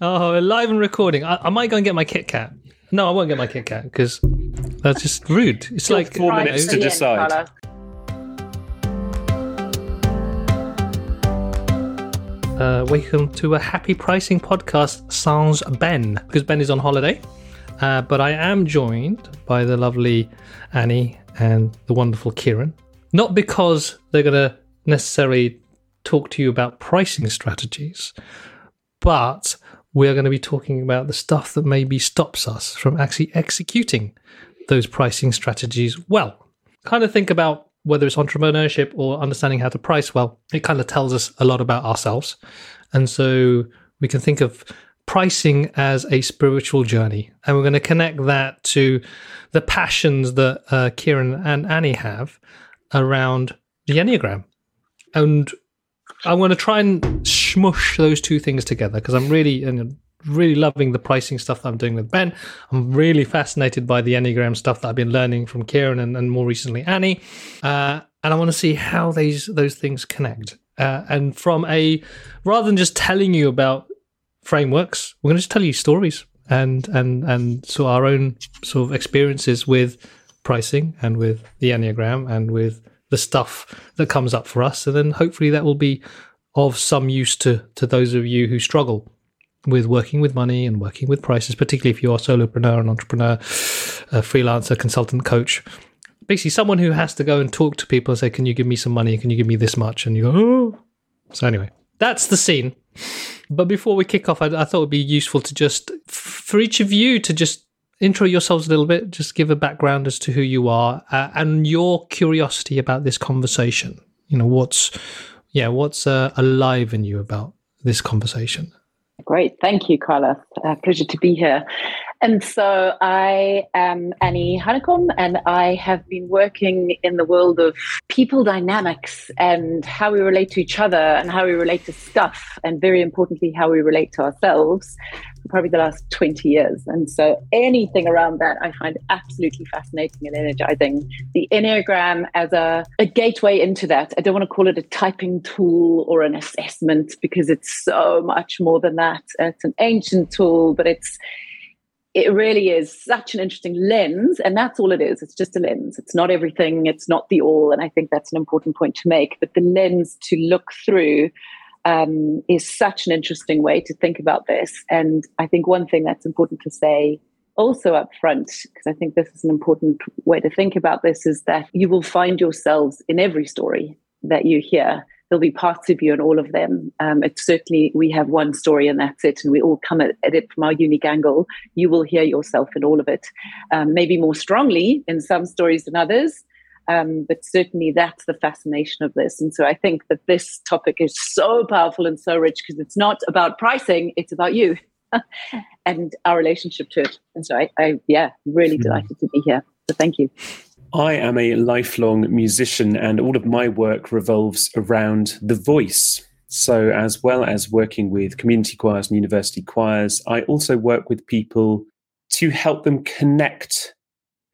Oh, we're live and recording. I, I might go and get my Kit Kat. No, I won't get my Kit Kat because that's just rude. It's You're like four you know, minutes to decide. Carla. Uh, welcome to a happy pricing podcast sans Ben because Ben is on holiday. Uh, but I am joined by the lovely Annie and the wonderful Kieran. Not because they're going to necessarily talk to you about pricing strategies, but we're going to be talking about the stuff that maybe stops us from actually executing those pricing strategies well. Kind of think about whether it's entrepreneurship or understanding how to price well, it kind of tells us a lot about ourselves. And so we can think of pricing as a spiritual journey. And we're going to connect that to the passions that uh, Kieran and Annie have around the Enneagram. And I'm going to try and smush those two things together because I'm really, and really loving the pricing stuff that I'm doing with Ben. I'm really fascinated by the Enneagram stuff that I've been learning from Kieran and, and more recently Annie. Uh, and I want to see how these those things connect. Uh, and from a rather than just telling you about frameworks, we're going to just tell you stories and and and so our own sort of experiences with pricing and with the Enneagram and with the stuff that comes up for us. And then hopefully that will be of some use to to those of you who struggle with working with money and working with prices, particularly if you're a solopreneur, an entrepreneur, a freelancer, consultant, coach. Basically, someone who has to go and talk to people and say, "Can you give me some money? Can you give me this much?" And you go, "Oh." So anyway, that's the scene. But before we kick off, I, I thought it'd be useful to just for each of you to just intro yourselves a little bit, just give a background as to who you are uh, and your curiosity about this conversation. You know, what's yeah, what's uh, alive in you about this conversation? Great. Thank you, Carla. Uh, pleasure to be here. And so I am Annie Hanekom, and I have been working in the world of people dynamics and how we relate to each other and how we relate to stuff, and very importantly, how we relate to ourselves for probably the last 20 years. And so anything around that I find absolutely fascinating and energizing. The Enneagram as a, a gateway into that. I don't want to call it a typing tool or an assessment because it's so much more than that. It's an ancient tool, but it's it really is such an interesting lens and that's all it is. It's just a lens. It's not everything. It's not the all and i think that's an important point to make. But the lens to look through um, is such an interesting way to think about this. And i think one thing that's important to say also up front because i think this is an important way to think about this is that you will find yourselves in every story that you hear there'll be parts of you in all of them. Um, it's certainly we have one story and that's it, and we all come at, at, it from our unique angle. You will hear yourself in all of it, um, maybe more strongly in some stories than others. Um, but certainly that's the fascination of this. And so I think that this topic is so powerful and so rich because it's not about pricing, it's about you and our relationship to it. And so I, I yeah, really delighted to be here. So thank you. I am a lifelong musician, and all of my work revolves around the voice. So, as well as working with community choirs and university choirs, I also work with people to help them connect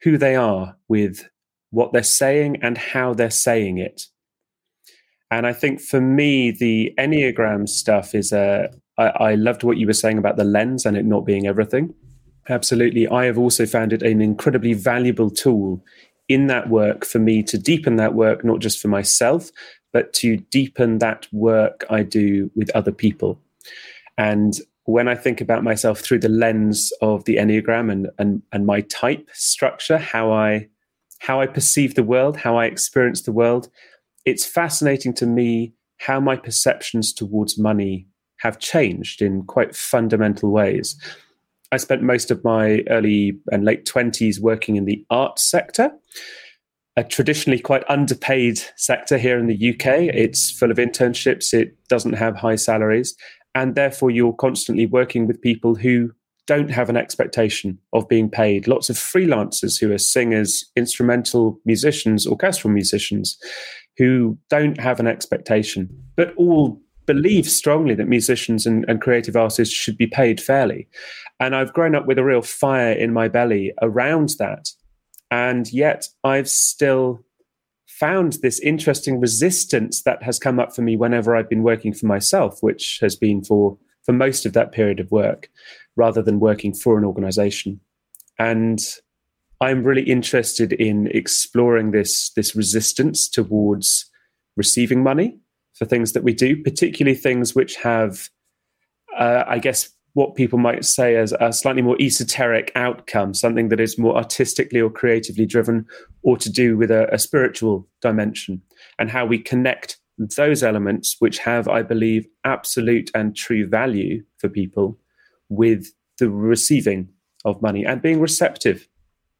who they are with what they're saying and how they're saying it. And I think for me, the Enneagram stuff is a. I, I loved what you were saying about the lens and it not being everything. Absolutely. I have also found it an incredibly valuable tool in that work for me to deepen that work, not just for myself, but to deepen that work I do with other people. And when I think about myself through the lens of the Enneagram and, and, and my type structure, how I how I perceive the world, how I experience the world, it's fascinating to me how my perceptions towards money have changed in quite fundamental ways. I spent most of my early and late 20s working in the art sector, a traditionally quite underpaid sector here in the UK. It's full of internships, it doesn't have high salaries, and therefore you're constantly working with people who don't have an expectation of being paid. Lots of freelancers who are singers, instrumental musicians, orchestral musicians who don't have an expectation, but all believe strongly that musicians and, and, creative artists should be paid fairly. And I've grown up with a real fire in my belly around that. And yet I've still found this interesting resistance that has come up for me whenever I've been working for myself, which has been for, for most of that period of work rather than working for an organization. And I'm really interested in exploring this, this resistance towards receiving money for things that we do, particularly things which have, uh, I guess, what people might say as a slightly more esoteric outcome, something that is more artistically or creatively driven, or to do with a, a spiritual dimension, and how we connect those elements, which have, I believe, absolute and true value for people, with the receiving of money and being receptive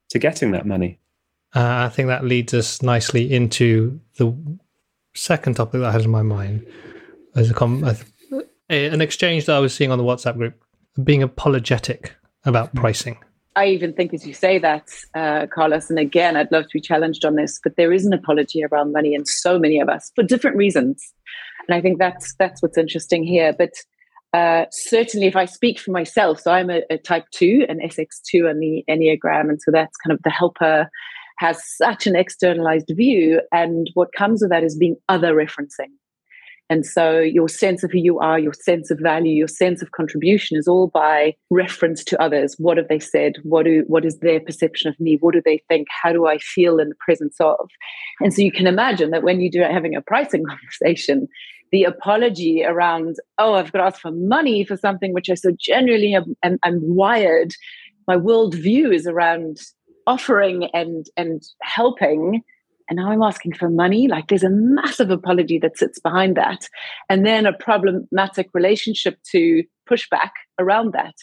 to getting that money. Uh, I think that leads us nicely into the second topic that I had in my mind as a, com- an exchange that I was seeing on the WhatsApp group, being apologetic about hmm. pricing. I even think, as you say that, uh, Carlos, and again, I'd love to be challenged on this, but there is an apology around money in so many of us for different reasons, and I think that's that's what's interesting here. But uh, certainly, if I speak for myself, so I'm a, a Type Two, an SX2 on the Enneagram, and so that's kind of the helper has such an externalized view, and what comes with that is being other referencing. And so your sense of who you are, your sense of value, your sense of contribution is all by reference to others. What have they said? What do what is their perception of me? What do they think? How do I feel in the presence of? And so you can imagine that when you do having a pricing conversation, the apology around, oh, I've got to ask for money for something which I so genuinely am, am, am wired. My worldview is around offering and and helping and now I'm asking for money. Like there's a massive apology that sits behind that. And then a problematic relationship to pushback around that.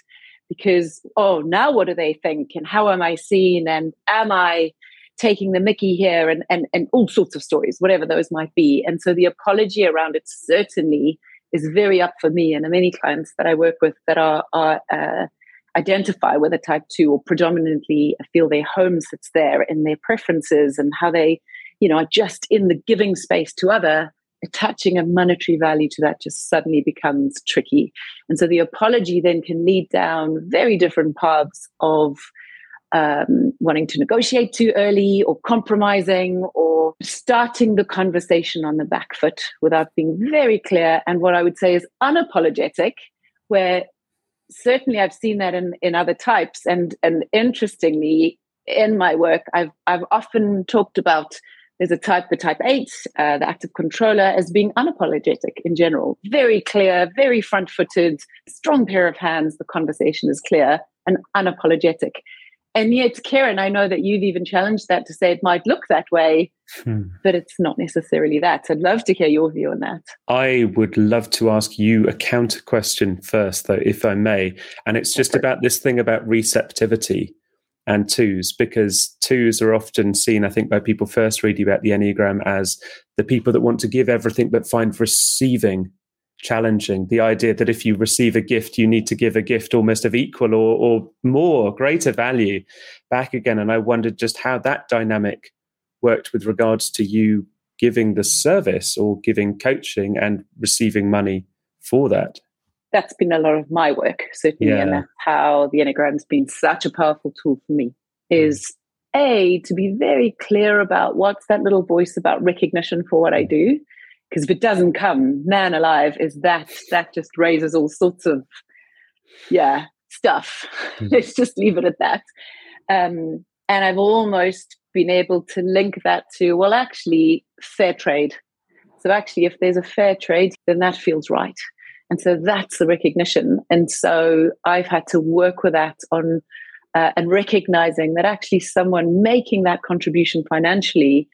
Because, oh, now what do they think? And how am I seen? And am I taking the Mickey here? And, and, and all sorts of stories, whatever those might be. And so the apology around it certainly is very up for me and the many clients that I work with that are, are uh, identify with a type 2 or predominantly feel their home sits there in their preferences and how they you know, are just in the giving space to other, attaching a monetary value to that just suddenly becomes tricky. And so the apology then can lead down very different paths of um, wanting to negotiate too early or compromising or starting the conversation on the back foot without being very clear. And what I would say is unapologetic, where certainly I've seen that in, in other types. And, and interestingly, in my work, I've, I've often talked about there's a type, the type eight, uh, the active controller, as being unapologetic in general, very clear, very front footed, strong pair of hands. The conversation is clear and unapologetic. And yet, Kieran, I know that you've even challenged that to say it might look that way, hmm. but it's not necessarily that. So I'd love to hear your view on that. I would love to ask you a counter question first, though, if I may. And it's just about this thing about receptivity and twos because twos are often seen, I think, by people first reading about the Enneagram as the people that want to give everything but find receiving challenging. The idea that if you receive a gift, you need to give a gift almost of equal or, or more, greater value back again. And I wondered just how that dynamic worked with regards to you giving the service or giving coaching and receiving money for that that's been a lot of my work certainly yeah. and that's how the enneagram's been such a powerful tool for me hmm. is a to be very clear about what's that little voice about recognition for what i do because if it doesn't come man alive is that that just raises all sorts of yeah stuff mm. let's just leave it at that um, and i've almost been able to link that to well actually fair trade so actually if there's a fair trade then that feels right and so that's the recognition. And so I've had to work with that on uh, and recognizing that actually someone making that contribution financially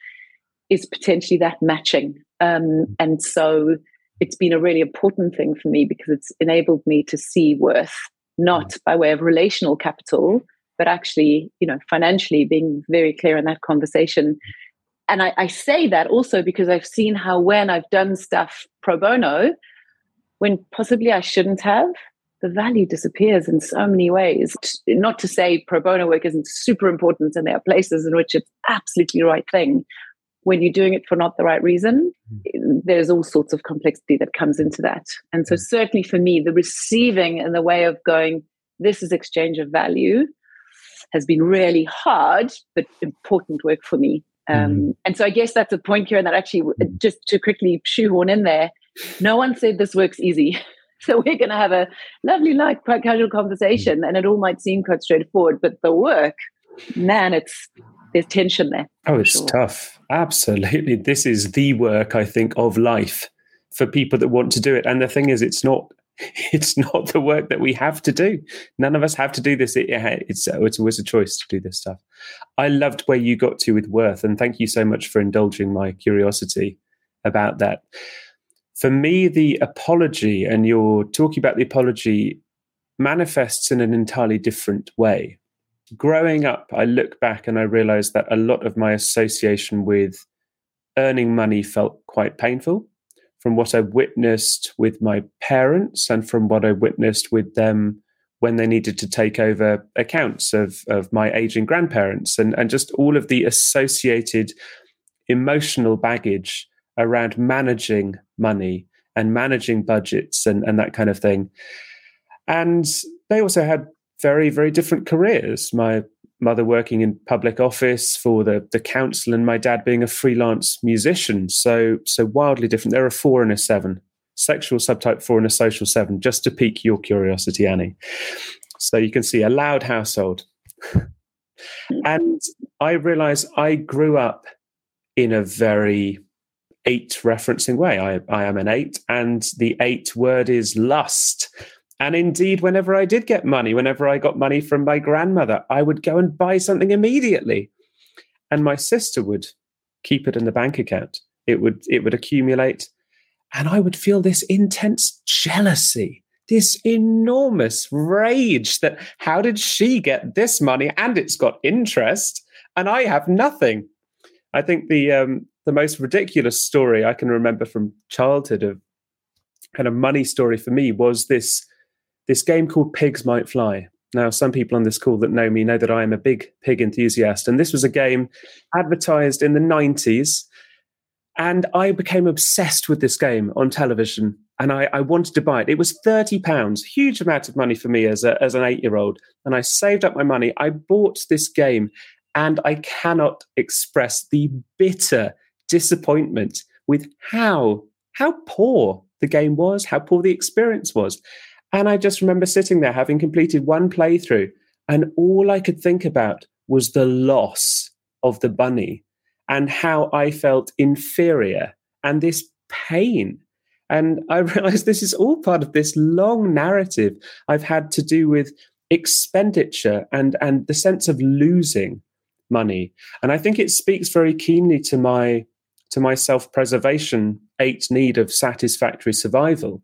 is potentially that matching. Um, and so it's been a really important thing for me because it's enabled me to see worth not by way of relational capital, but actually, you know, financially being very clear in that conversation. And I, I say that also because I've seen how when I've done stuff pro bono, when possibly I shouldn't have, the value disappears in so many ways. Not to say pro bono work isn't super important, and there are places in which it's absolutely the right thing. When you're doing it for not the right reason, mm. there's all sorts of complexity that comes into that. And so, mm. certainly for me, the receiving and the way of going, this is exchange of value, has been really hard but important work for me. Um, mm And so, I guess that's a point here, and that actually, just to quickly shoehorn in there, no one said this works easy. So we're going to have a lovely, like, quite casual conversation, and it all might seem quite straightforward, but the work, man, it's there's tension there. Oh, it's sure. tough. Absolutely, this is the work I think of life for people that want to do it. And the thing is, it's not it's not the work that we have to do. None of us have to do this. It, it's it's always a choice to do this stuff. I loved where you got to with worth, and thank you so much for indulging my curiosity about that. For me, the apology, and you're talking about the apology, manifests in an entirely different way. Growing up, I look back and I realize that a lot of my association with earning money felt quite painful from what I witnessed with my parents and from what I witnessed with them when they needed to take over accounts of, of my aging grandparents and, and just all of the associated emotional baggage around managing money and managing budgets and, and that kind of thing. And they also had very, very different careers. My mother working in public office for the, the council and my dad being a freelance musician. So, so wildly different. There are four and a seven, sexual subtype four and a social seven, just to pique your curiosity, Annie. So you can see a loud household. and I realize I grew up in a very eight referencing way. I, I am an eight, and the eight word is lust. And indeed, whenever I did get money, whenever I got money from my grandmother, I would go and buy something immediately. And my sister would keep it in the bank account. It would it would accumulate. And I would feel this intense jealousy, this enormous rage that how did she get this money and it's got interest and I have nothing? I think the um, the most ridiculous story I can remember from childhood of kind of money story for me was this this game called Pigs Might Fly. Now, some people on this call that know me know that I am a big pig enthusiast, and this was a game advertised in the 90s. And I became obsessed with this game on television, and I, I wanted to buy it. It was thirty pounds, huge amount of money for me as a, as an eight year old. And I saved up my money. I bought this game, and I cannot express the bitter disappointment with how how poor the game was, how poor the experience was. And I just remember sitting there having completed one playthrough, and all I could think about was the loss of the bunny and how I felt inferior and this pain. And I realized this is all part of this long narrative I've had to do with expenditure and, and the sense of losing money. And I think it speaks very keenly to my to my self-preservation eight need of satisfactory survival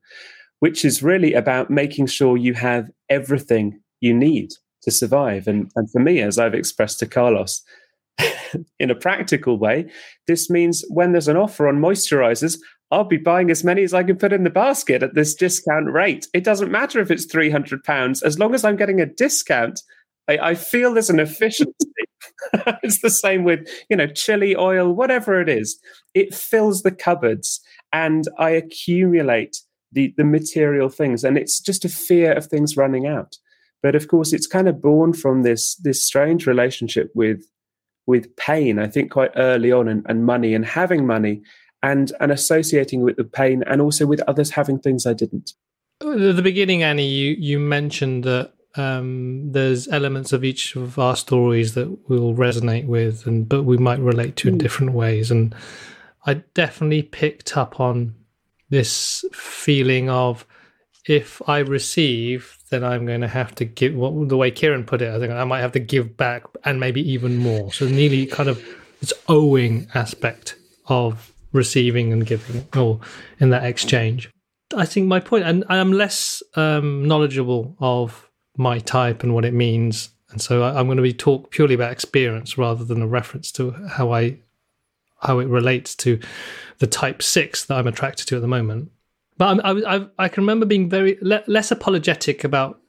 which is really about making sure you have everything you need to survive. And, and for me, as I've expressed to Carlos, in a practical way, this means when there's an offer on moisturizers, I'll be buying as many as I can put in the basket at this discount rate. It doesn't matter if it's £300, as long as I'm getting a discount, I, I feel there's an efficiency. it's the same with, you know, chili oil, whatever it is. It fills the cupboards and I accumulate the the material things. And it's just a fear of things running out. But of course it's kind of born from this this strange relationship with with pain i think quite early on and, and money and having money and and associating with the pain and also with others having things i didn't. At the beginning annie you you mentioned that um, there's elements of each of our stories that we'll resonate with and but we might relate to in mm. different ways. And i definitely picked up on this feeling of if I receive, then I'm going to have to give. What the way Kieran put it, I think I might have to give back and maybe even more. So nearly kind of this owing aspect of receiving and giving, or in that exchange. I think my point, and I'm less um, knowledgeable of my type and what it means, and so I'm going to be talk purely about experience rather than a reference to how I how it relates to the type six that I'm attracted to at the moment. But I, I, I can remember being very le- less apologetic about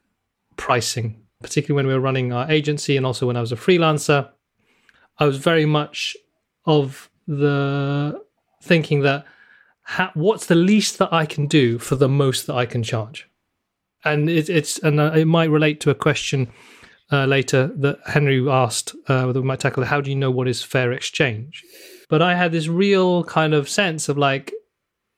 pricing, particularly when we were running our agency and also when I was a freelancer. I was very much of the thinking that ha- what's the least that I can do for the most that I can charge, and it, it's and uh, it might relate to a question uh, later that Henry asked uh, that we might tackle. How do you know what is fair exchange? But I had this real kind of sense of like,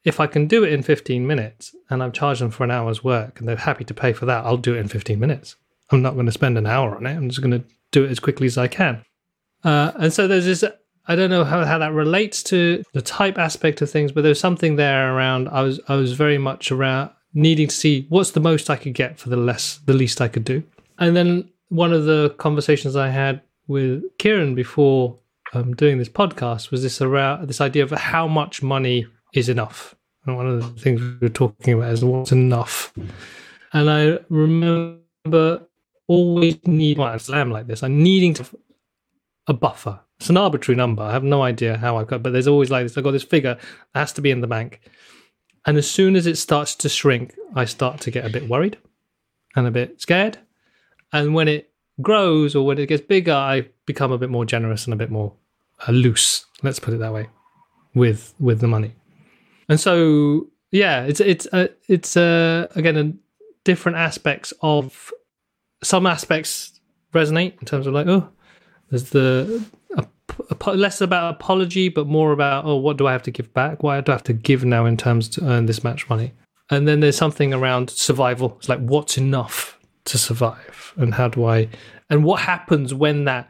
if I can do it in 15 minutes and I've charged them for an hour's work and they're happy to pay for that, I'll do it in 15 minutes. I'm not going to spend an hour on it. I'm just going to do it as quickly as I can. Uh, and so there's this, I don't know how, how that relates to the type aspect of things, but there's something there around, I was, I was very much around needing to see what's the most I could get for the less, the least I could do. And then one of the conversations I had with Kieran before um, doing this podcast was this around this idea of how much money is enough. And one of the things we were talking about is what's enough. And I remember always need well, slam like this. I'm needing to a buffer. It's an arbitrary number. I have no idea how I've got, but there's always like this. I've got this figure that has to be in the bank. And as soon as it starts to shrink, I start to get a bit worried and a bit scared. And when it grows or when it gets bigger, I become a bit more generous and a bit more uh, loose. Let's put it that way with with the money. And so, yeah, it's it's uh, it's uh, again a different aspects of some aspects resonate in terms of like oh, there's the a, a, less about apology, but more about oh, what do I have to give back? Why do I have to give now in terms to earn this much money? And then there's something around survival. It's like what's enough to survive, and how do I, and what happens when that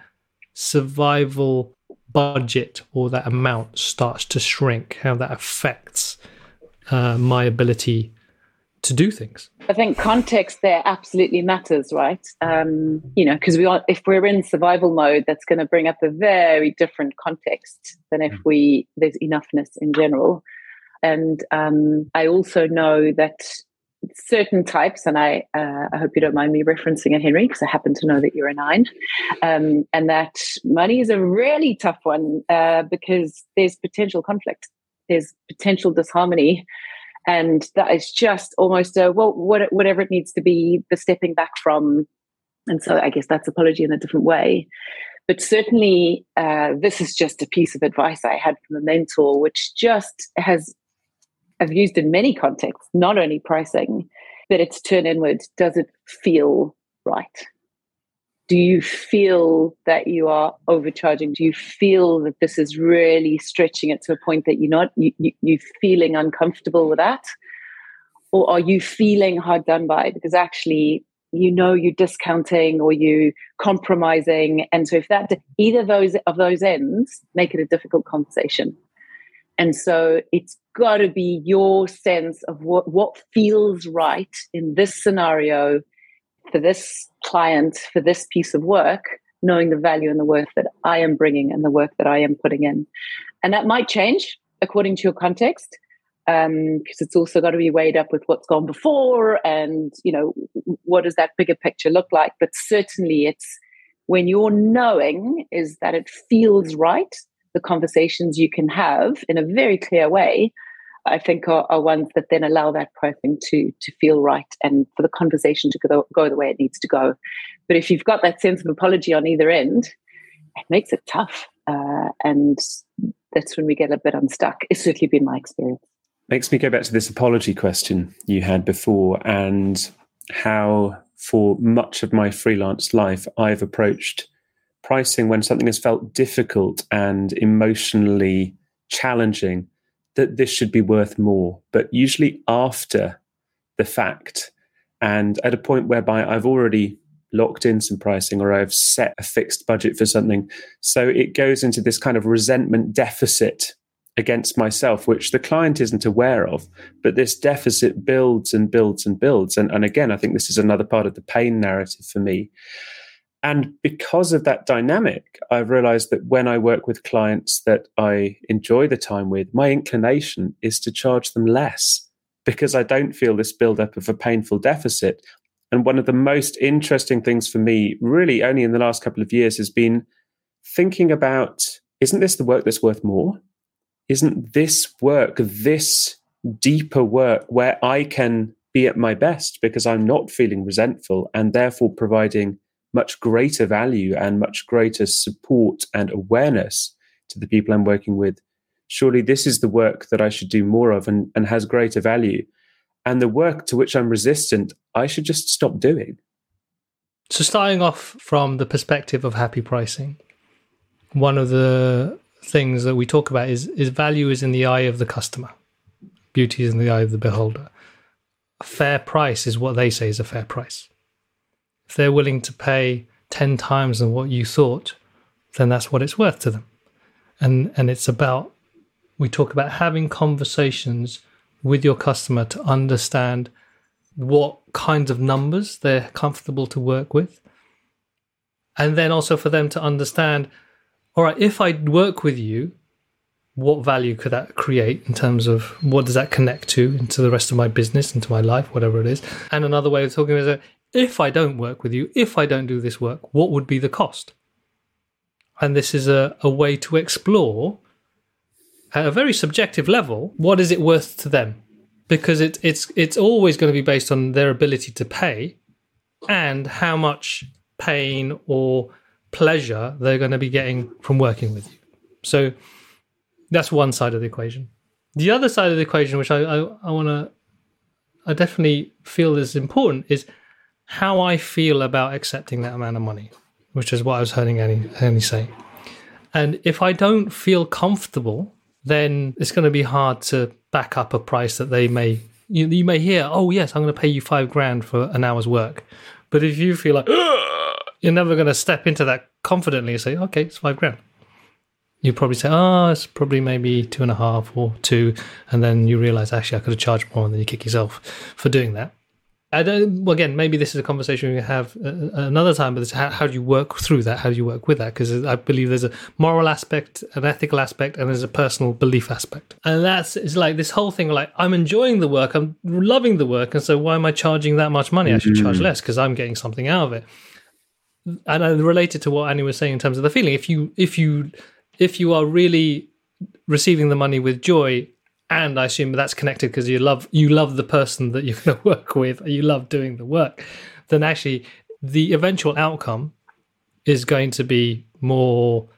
survival budget or that amount starts to shrink, how that affects uh, my ability to do things. I think context there absolutely matters, right? Um, you know, because we are if we're in survival mode, that's going to bring up a very different context than if we there's enoughness in general. And um, I also know that certain types, and I, uh, I hope you don't mind me referencing it, Henry, because I happen to know that you're a nine, um, and that money is a really tough one uh, because there's potential conflict, there's potential disharmony, and that is just almost a well, what, whatever it needs to be, the stepping back from, and so I guess that's apology in a different way. But certainly, uh, this is just a piece of advice I had from a mentor, which just has I've used in many contexts, not only pricing, but it's turn inward. Does it feel right? Do you feel that you are overcharging? Do you feel that this is really stretching it to a point that you're not you, you, you're feeling uncomfortable with that? Or are you feeling hard done by? Because actually you know you're discounting or you compromising and so if that either those of those ends make it a difficult conversation and so it's got to be your sense of what, what feels right in this scenario for this client, for this piece of work, knowing the value and the worth that I am bringing and the work that I am putting in. And that might change according to your context because um, it's also got to be weighed up with what's gone before and you know what does that bigger picture look like but certainly it's when your knowing is that it feels right the conversations you can have in a very clear way, I think are, are, ones that then allow that pricing to to feel right and for the conversation to go, go the way it needs to go. But if you've got that sense of apology on either end, it makes it tough, uh, and that's when we get a bit unstuck. It's certainly been my experience. Makes me go back to this apology question you had before, and how for much of my freelance life I've approached pricing when something has felt difficult and emotionally challenging that this should be worth more, but usually after the fact and at a point whereby I've already locked in some pricing or I've set a fixed budget for something. So it goes into this kind of resentment deficit against myself, which the client isn't aware of. But this deficit builds and builds and builds. And, and again, I think this is another part of the pain narrative for me. And because of that dynamic, I've realized that when I work with clients that I enjoy the time with, my inclination is to charge them less because I don't feel this buildup of a painful deficit. And one of the most interesting things for me, really only in the last couple of years, has been thinking about isn't this the work that's worth more? Isn't this work, this deeper work where I can be at my best because I'm not feeling resentful and therefore providing much greater value and much greater support and awareness to the people I'm working with. Surely this is the work that I should do more of and, and has greater value. And the work to which I'm resistant, I should just stop doing. So, starting off from the perspective of happy pricing, one of the things that we talk about is, is value is in the eye of the customer. beauty is in the eye of the beholder. A fair price is what they say is a fair price. If they're willing to pay 10 times than what you thought, then that's what it's worth to them. And and it's about we talk about having conversations with your customer to understand what kinds of numbers they're comfortable to work with. And then also for them to understand, all right, if I work with you, what value could that create in terms of what does that connect to into the rest of my business, into my life, whatever it is? And another way of talking is that if I don't work with you, if I don't do this work, what would be the cost? And this is a, a way to explore at a very subjective level, what is it worth to them? Because it, it's it's always going to be based on their ability to pay and how much pain or pleasure they're going to be getting from working with you. So that's one side of the equation. The other side of the equation, which I I, I want to, I definitely feel is important, is how I feel about accepting that amount of money, which is what I was hearing Annie, Annie say. And if I don't feel comfortable then it's going to be hard to back up a price that they may you, you may hear oh yes i'm going to pay you five grand for an hour's work. But if you feel like you're never going to step into that confidently and say okay it's five grand. You probably say oh it's probably maybe two and a half or two and then you realize actually i could have charged more and then you kick yourself for doing that I don't. Well, again, maybe this is a conversation we have uh, another time. But how, how do you work through that? How do you work with that? Because I believe there's a moral aspect, an ethical aspect, and there's a personal belief aspect. And that's it's like this whole thing. Like I'm enjoying the work, I'm loving the work, and so why am I charging that much money? I should charge mm-hmm. less because I'm getting something out of it. And I related to what Annie was saying in terms of the feeling. If you if you if you are really receiving the money with joy and I assume that's connected because you love you love the person that you're going to work with, you love doing the work, then actually the eventual outcome is going to be more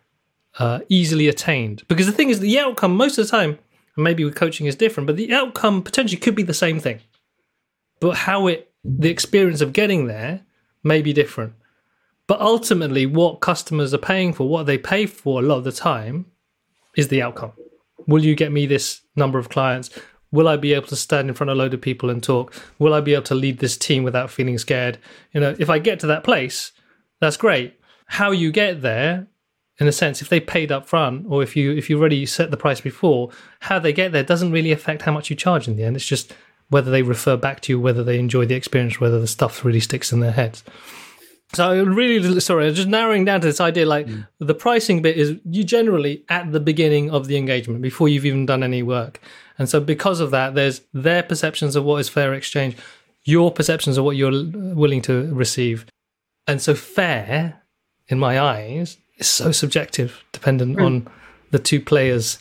uh, easily attained. Because the thing is, the outcome most of the time, and maybe with coaching is different, but the outcome potentially could be the same thing, but how it the experience of getting there may be different. But ultimately, what customers are paying for, what they pay for a lot of the time, is the outcome. Will you get me this number of clients? Will I be able to stand in front of a load of people and talk? Will I be able to lead this team without feeling scared? You know, if I get to that place, that's great. How you get there, in a sense, if they paid up front or if you if you already set the price before, how they get there doesn't really affect how much you charge in the end. It's just whether they refer back to you, whether they enjoy the experience, whether the stuff really sticks in their heads. So really, sorry, just narrowing down to this idea, like mm. the pricing bit is you generally at the beginning of the engagement before you've even done any work, and so because of that, there's their perceptions of what is fair exchange, your perceptions of what you're willing to receive, and so fair, in my eyes, is so subjective, dependent mm. on the two players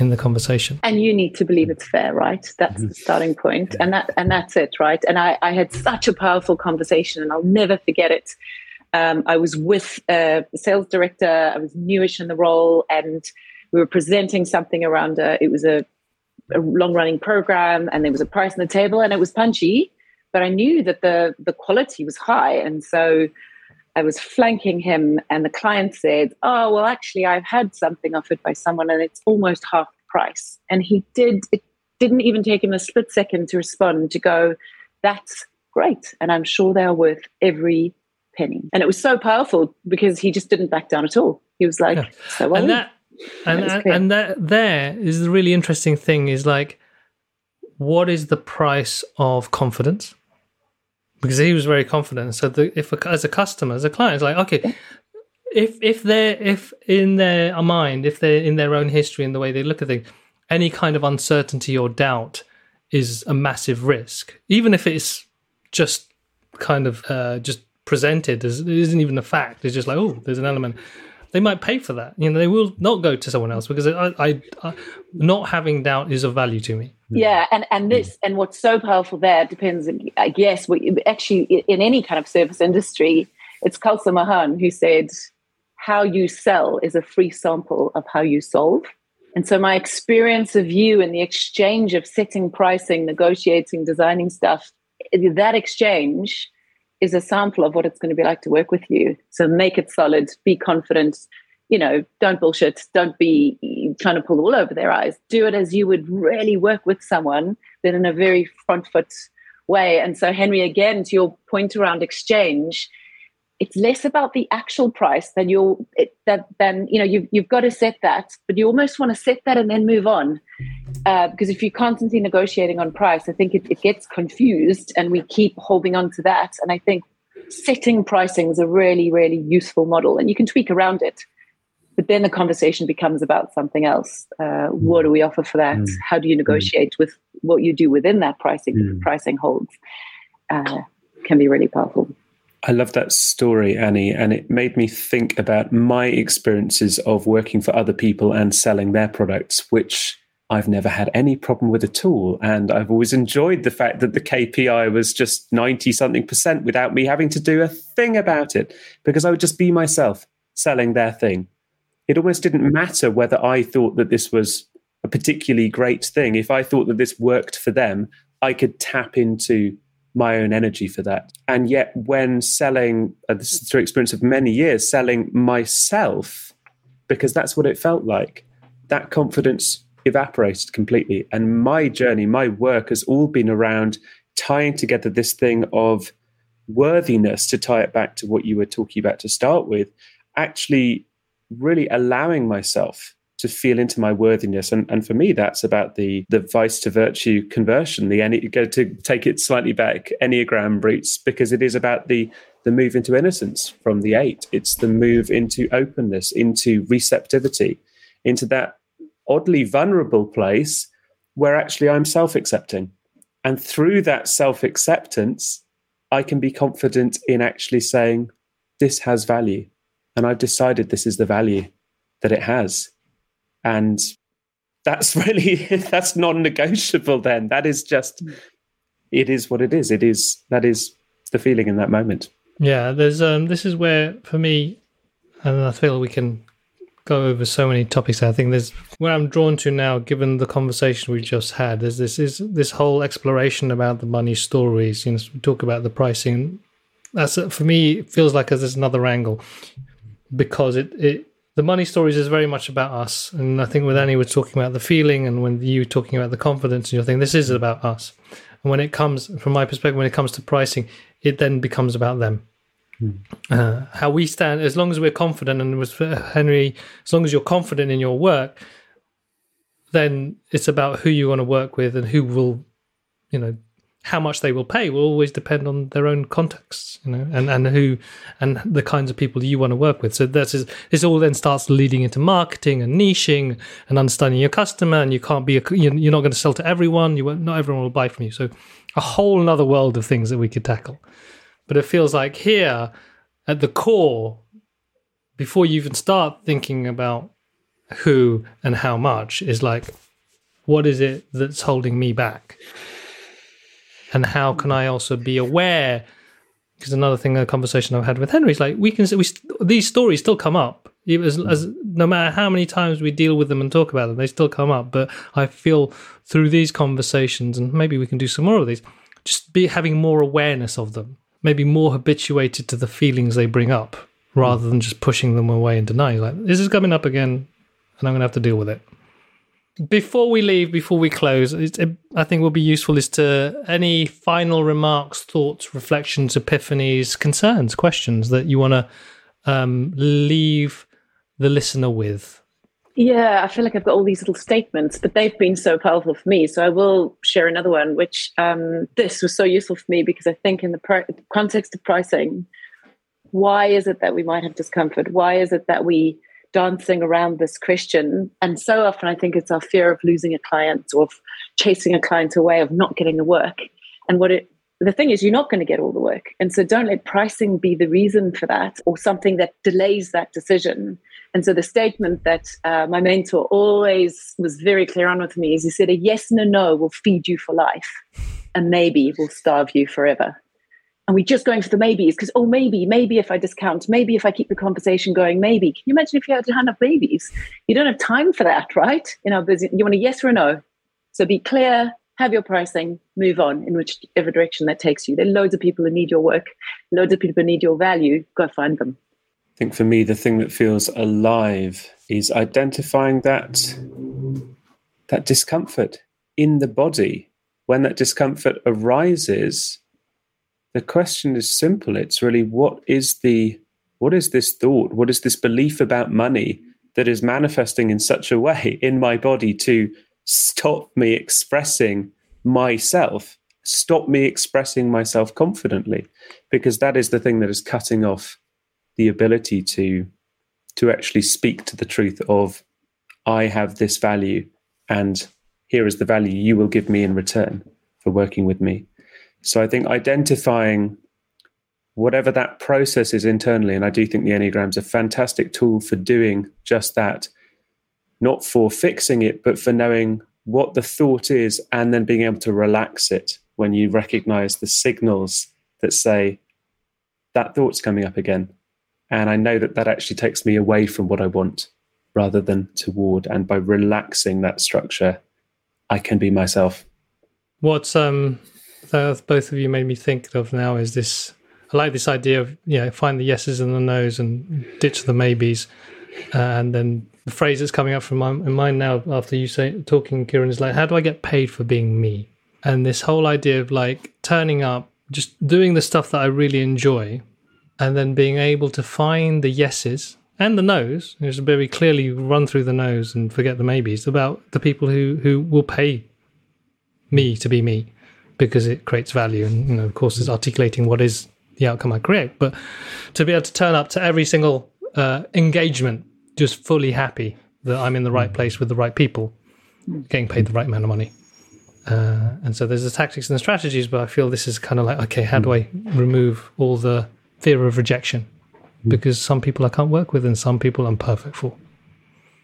in the conversation. And you need to believe it's fair, right? That's mm-hmm. the starting point. And that and that's it, right? And I, I had such a powerful conversation and I'll never forget it. Um, I was with a sales director, I was newish in the role, and we were presenting something around a, it was a, a long running program and there was a price on the table and it was punchy, but I knew that the the quality was high. And so I was flanking him, and the client said, Oh, well, actually, I've had something offered by someone, and it's almost half the price. And he did, it didn't even take him a split second to respond, to go, That's great. And I'm sure they are worth every penny. And it was so powerful because he just didn't back down at all. He was like, yeah. So well. And that, and, and, and that there is the really interesting thing is like, what is the price of confidence? Because he was very confident. So the, if a, as a customer, as a client, it's like okay, if if they're if in their mind, if they're in their own history and the way they look at things, any kind of uncertainty or doubt is a massive risk, even if it's just kind of uh, just presented as it isn't even a fact. It's just like oh, there's an element. They might pay for that. You know, they will not go to someone else because I, I, I not having doubt is of value to me. Hmm. Yeah, and and hmm. this and what's so powerful there depends. I guess what actually in any kind of service industry, it's Khalsa Mahan who said, "How you sell is a free sample of how you solve." And so my experience of you and the exchange of setting pricing, negotiating, designing stuff, that exchange is a sample of what it's going to be like to work with you. So make it solid, be confident, you know, don't bullshit, don't be trying to pull wool over their eyes. Do it as you would really work with someone, then in a very front foot way. And so, Henry, again, to your point around exchange, it's less about the actual price than you'll it, that then you know you've, you've got to set that but you almost want to set that and then move on uh, because if you're constantly negotiating on price i think it, it gets confused and we keep holding on to that and i think setting pricing is a really really useful model and you can tweak around it but then the conversation becomes about something else. Uh, what do we offer for that? Mm. How do you negotiate mm. with what you do within that pricing? Mm. Pricing holds uh, can be really powerful. I love that story, Annie, and it made me think about my experiences of working for other people and selling their products, which I've never had any problem with at all. And I've always enjoyed the fact that the KPI was just 90 something percent without me having to do a thing about it because I would just be myself selling their thing it almost didn't matter whether I thought that this was a particularly great thing. If I thought that this worked for them, I could tap into my own energy for that. And yet, when selling, uh, this is through experience of many years, selling myself, because that's what it felt like, that confidence evaporated completely. And my journey, my work has all been around tying together this thing of worthiness to tie it back to what you were talking about to start with, actually really allowing myself to feel into my worthiness. And, and for me, that's about the the vice to virtue conversion, the any go to take it slightly back, Enneagram roots, because it is about the the move into innocence from the eight. It's the move into openness, into receptivity, into that oddly vulnerable place where actually I'm self-accepting. And through that self-acceptance, I can be confident in actually saying, this has value and I've decided this is the value that it has. And that's really that's non-negotiable then. That is just it is what it is. It is that is the feeling in that moment. Yeah, there's um this is where for me and I feel we can go over so many topics. I think there's where I'm drawn to now, given the conversation we've just had. There's this is this whole exploration about the money stories. You know, we talk about the pricing. That's for me. It feels like there's another angle because it, it the money stories is very much about us. And I think with Annie, we're talking about the feeling, and when you were talking about the confidence, and you're thinking this is about us. And when it comes, from my perspective, when it comes to pricing, it then becomes about them. Mm. Uh, how we stand, as long as we're confident, and with Henry, as long as you're confident in your work, then it's about who you want to work with and who will, you know, how much they will pay will always depend on their own contexts, you know, and, and who and the kinds of people you want to work with. So that's this all then starts leading into marketing and niching and understanding your customer. And you can't be a, you're not going to sell to everyone. You not everyone will buy from you. So a whole another world of things that we could tackle. But it feels like here at the core, before you even start thinking about who and how much, is like, what is it that's holding me back? And how can I also be aware? Because another thing, a conversation I've had with Henry is like we can we these stories still come up. As, hmm. as no matter how many times we deal with them and talk about them, they still come up. But I feel through these conversations, and maybe we can do some more of these, just be having more awareness of them, maybe more habituated to the feelings they bring up, hmm. rather than just pushing them away and denying. Like this is coming up again, and I'm going to have to deal with it before we leave, before we close, it, I think will be useful is to any final remarks, thoughts, reflections, epiphanies, concerns, questions that you want to um, leave the listener with. Yeah, I feel like I've got all these little statements, but they've been so powerful for me. So I will share another one, which um, this was so useful for me because I think in the context of pricing, why is it that we might have discomfort? Why is it that we dancing around this question. And so often I think it's our fear of losing a client or of chasing a client away, of not getting the work. And what it the thing is you're not going to get all the work. And so don't let pricing be the reason for that or something that delays that decision. And so the statement that uh, my mentor always was very clear on with me is he said, a yes and a no will feed you for life, and maybe will starve you forever and we're just going for the maybes? Because oh maybe maybe if i discount maybe if i keep the conversation going maybe. Can you imagine if you had to hand up babies you don't have time for that right? You know you want a yes or a no. So be clear have your pricing move on in whichever direction that takes you. There are loads of people who need your work. Loads of people who need your value. Go find them. I think for me the thing that feels alive is identifying that that discomfort in the body. When that discomfort arises, the question is simple. It's really what is the what is this thought? What is this belief about money that is manifesting in such a way in my body to stop me expressing myself, stop me expressing myself confidently? Because that is the thing that is cutting off the ability to to actually speak to the truth of I have this value and here is the value you will give me in return for working with me. So I think identifying whatever that process is internally, and I do think the Enneagram's a fantastic tool for doing just that, not for fixing it, but for knowing what the thought is and then being able to relax it when you recognize the signals that say that thought's coming up again. And I know that that actually takes me away from what I want rather than toward. And by relaxing that structure, I can be myself. What's um, both of you made me think of now is this. I like this idea of you know find the yeses and the nos and ditch the maybes, uh, and then the phrase that's coming up from my in mind now after you say talking, Kieran is like, how do I get paid for being me? And this whole idea of like turning up, just doing the stuff that I really enjoy, and then being able to find the yeses and the no's, just very clearly run through the no's and forget the maybes about the people who who will pay me to be me because it creates value and you know of course is articulating what is the outcome I create but to be able to turn up to every single uh, engagement just fully happy that I'm in the right place with the right people getting paid the right amount of money uh, and so there's the tactics and the strategies but I feel this is kind of like okay how do I remove all the fear of rejection because some people I can't work with and some people I'm perfect for.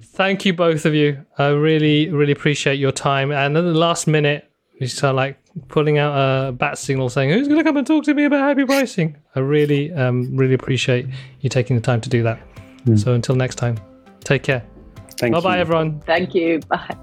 Thank you, both of you. I really, really appreciate your time. And at the last minute, you start like pulling out a bat signal saying, Who's going to come and talk to me about happy pricing? I really, um, really appreciate you taking the time to do that. Mm. So until next time, take care. Thank bye bye, everyone. Thank you. Bye.